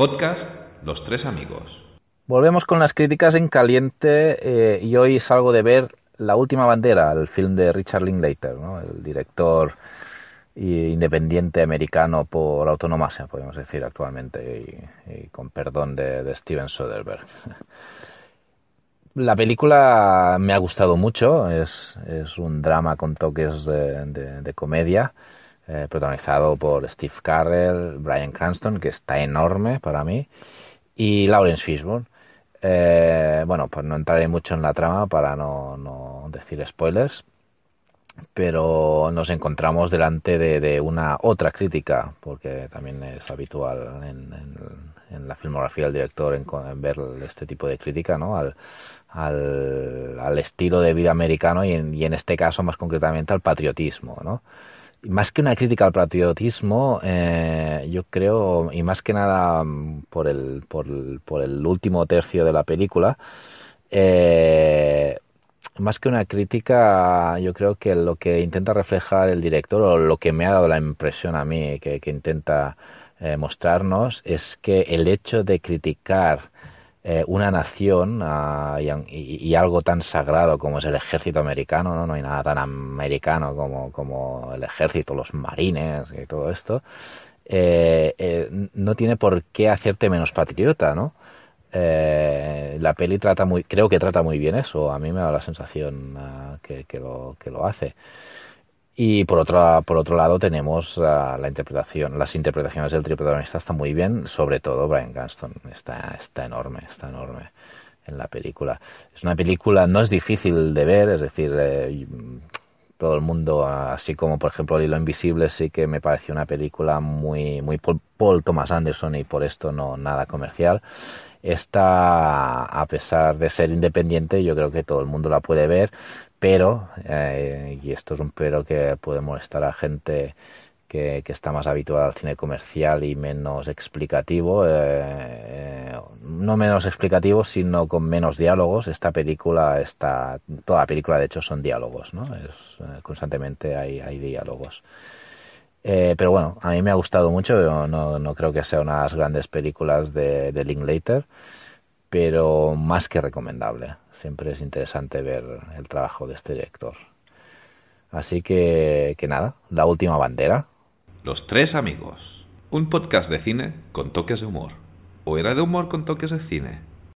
Podcast Los Tres Amigos. Volvemos con las críticas en caliente eh, y hoy salgo de ver La Última Bandera, el film de Richard Linklater, ¿no? el director independiente americano por autonomía, podemos decir actualmente, y, con perdón de, Steven Soderbergh. La película me ha gustado mucho, es, es un drama con toques de comedia eh, protagonizado por Steve Carell, Brian Cranston, que está enorme para mí, y Lawrence Fishburne. Eh, bueno, pues no entraré mucho en la trama para no, decir spoilers, pero nos encontramos delante de, una otra crítica, porque también es habitual en, la filmografía del director en, ver este tipo de crítica, ¿no? Al, al, estilo de vida americano y en, y en este caso más concretamente al patriotismo, ¿no? Más que una crítica al patriotismo, eh, yo creo, y más que nada mm, por el, por, el último tercio de la película, eh, más que una crítica, yo creo que lo que intenta reflejar el director, o lo que me ha dado la impresión a mí que, que intenta eh, mostrarnos, es que el hecho de criticar eh, una nación ah, y, algo tan sagrado como es el ejército americano, ¿no? No hay nada tan americano como, como el ejército, los marines y todo esto. Eh, eh, no tiene por qué hacerte menos patriota, ¿no? la peli trata muy, creo que trata muy bien eso. A mí me da la sensación ah, que, que, lo, que lo hace. Y por otro, por otro lado tenemos uh, la interpretación, las interpretaciones del protagonista están muy bien, sobre todo Brian Cranston, está, está enorme, está enorme en la película. Es una película, no es difícil de ver, es decir, eh, todo el mundo, así como por ejemplo Hilo Invisible, sí que me pareció una película muy, muy Paul Thomas Anderson y por esto no nada comercial. Esta, a pesar de ser independiente, yo creo que todo el mundo la puede ver pero, eh, y esto es un pero que puede molestar a gente que, está más habituada al cine comercial y menos explicativo, eh, eh, no menos explicativo, sino con menos diálogos. Esta película está, toda la película de hecho son diálogos, ¿no? Es, constantemente hay, hay diálogos. pero bueno, a mí me ha gustado mucho, no, no creo que sea una de las grandes películas de, de Linklater, pero más que recomendable siempre es interesante ver el trabajo de este director. Así que, que nada, la última bandera. Los tres amigos. Un podcast de cine con toques de humor. ¿O era de humor con toques de cine?